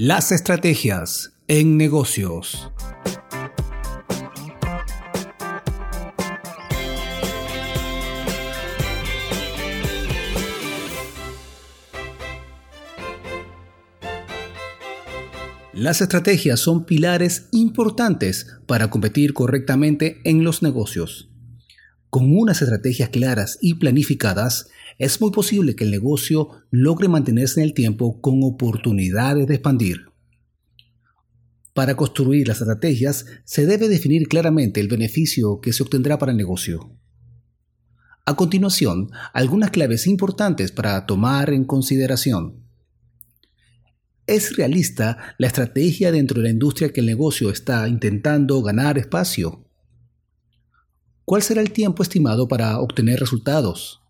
Las estrategias en negocios. Las estrategias son pilares importantes para competir correctamente en los negocios. Con unas estrategias claras y planificadas, es muy posible que el negocio logre mantenerse en el tiempo con oportunidades de expandir. Para construir las estrategias se debe definir claramente el beneficio que se obtendrá para el negocio. A continuación, algunas claves importantes para tomar en consideración. ¿Es realista la estrategia dentro de la industria que el negocio está intentando ganar espacio? ¿Cuál será el tiempo estimado para obtener resultados?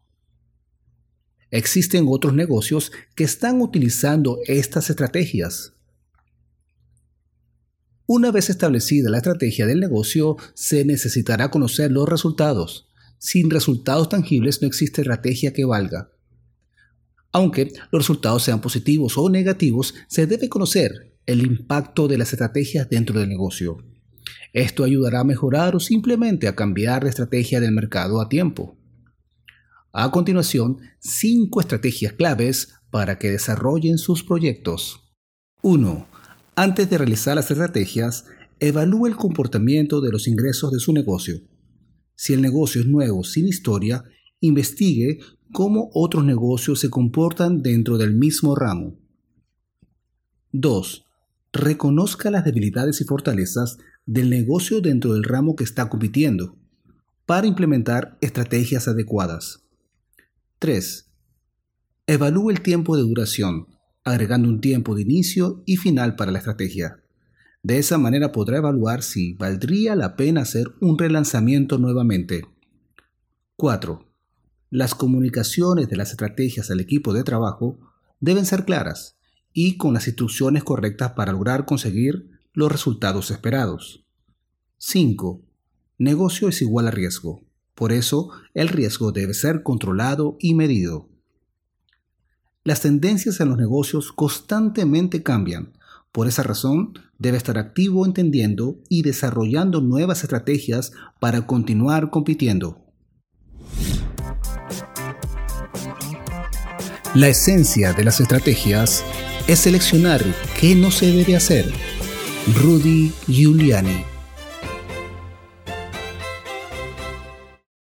Existen otros negocios que están utilizando estas estrategias. Una vez establecida la estrategia del negocio, se necesitará conocer los resultados. Sin resultados tangibles no existe estrategia que valga. Aunque los resultados sean positivos o negativos, se debe conocer el impacto de las estrategias dentro del negocio. Esto ayudará a mejorar o simplemente a cambiar la estrategia del mercado a tiempo. A continuación, cinco estrategias claves para que desarrollen sus proyectos. 1. Antes de realizar las estrategias, evalúe el comportamiento de los ingresos de su negocio. Si el negocio es nuevo sin historia, investigue cómo otros negocios se comportan dentro del mismo ramo. 2. Reconozca las debilidades y fortalezas del negocio dentro del ramo que está compitiendo para implementar estrategias adecuadas. 3. Evalúe el tiempo de duración, agregando un tiempo de inicio y final para la estrategia. De esa manera podrá evaluar si valdría la pena hacer un relanzamiento nuevamente. 4. Las comunicaciones de las estrategias al equipo de trabajo deben ser claras y con las instrucciones correctas para lograr conseguir los resultados esperados. 5. Negocio es igual a riesgo. Por eso, el riesgo debe ser controlado y medido. Las tendencias en los negocios constantemente cambian. Por esa razón, debe estar activo entendiendo y desarrollando nuevas estrategias para continuar compitiendo. La esencia de las estrategias es seleccionar qué no se debe hacer Rudy Giuliani.